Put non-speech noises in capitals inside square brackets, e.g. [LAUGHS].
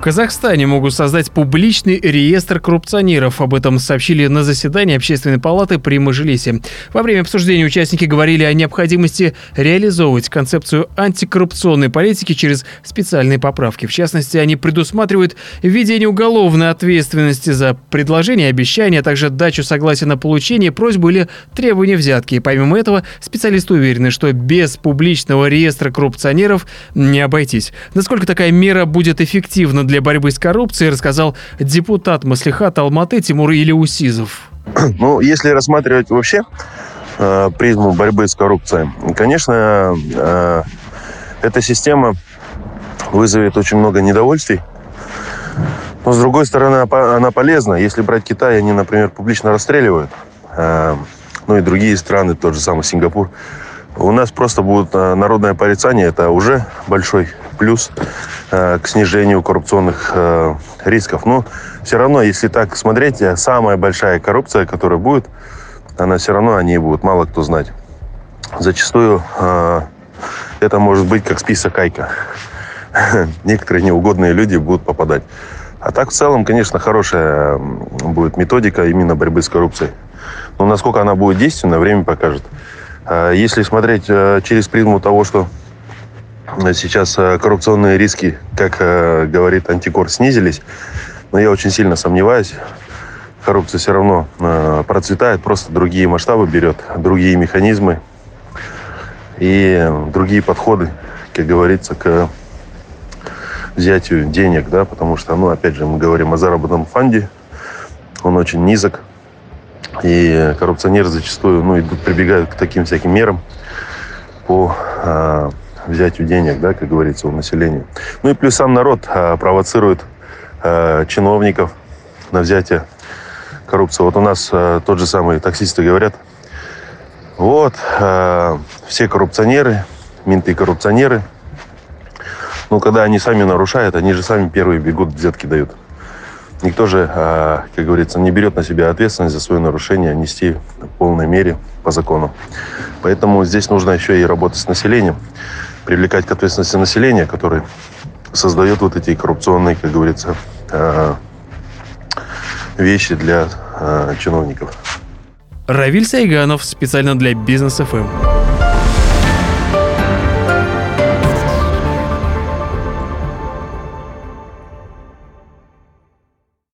Казахстане могут создать публичный реестр коррупционеров. Об этом сообщили на заседании Общественной палаты при Мажилисе. Во время обсуждения участники говорили о необходимости реализовывать концепцию антикоррупционной политики через специальные поправки. В частности, они предусматривают введение уголовной ответственности за предложение, обещание, а также дачу согласия на получение, просьбу или требования взятки. И помимо этого, специалисты уверены, что без публичного реестра коррупционеров не обойтись. Насколько такая мера будет эффективна для борьбы с коррупцией, рассказал депутат Маслихата Алматы Тимур Илеусизов. [CLEARS THROAT] Ну, если рассматривать вообще э, призму борьбы с коррупцией, конечно, э, эта система вызовет очень много недовольствий. Но, с другой стороны, она полезна. Если брать Китай, они, например, публично расстреливают. Э, ну и другие страны, тот же самый Сингапур. У нас просто будет э, народное порицание. Это уже большой плюс э, к снижению коррупционных э, рисков. Но все равно, если так смотреть, э, самая большая коррупция, которая будет, она все равно о ней будет мало кто знать. Зачастую это может быть как список Айка. [LAUGHS] Некоторые неугодные люди будут попадать. А так в целом, конечно, хорошая будет методика именно борьбы с коррупцией. Но насколько она будет действенна, время покажет. Если смотреть через призму того, что сейчас э, коррупционные риски, как э, говорит антикор, снизились. Но я очень сильно сомневаюсь. Коррупция все равно э, процветает, просто другие масштабы берет, другие механизмы и другие подходы, как говорится, к взятию денег, да, потому что, ну, опять же, мы говорим о заработном фонде, он очень низок, и коррупционеры зачастую, ну, идут, прибегают к таким всяким мерам по взятию денег, да, как говорится, у населения. Ну и плюс сам народ а, провоцирует а, чиновников на взятие коррупции. Вот у нас а, тот же самый таксисты говорят, вот, а, все коррупционеры, менты коррупционеры. Ну, когда они сами нарушают, они же сами первые бегут, взятки дают. Никто же, а, как говорится, не берет на себя ответственность за свое нарушение нести в полной мере по закону. Поэтому здесь нужно еще и работать с населением привлекать к ответственности населения, которое создает вот эти коррупционные, как говорится, э, вещи для э, чиновников. Равиль Сайганов специально для Бизнес ФМ.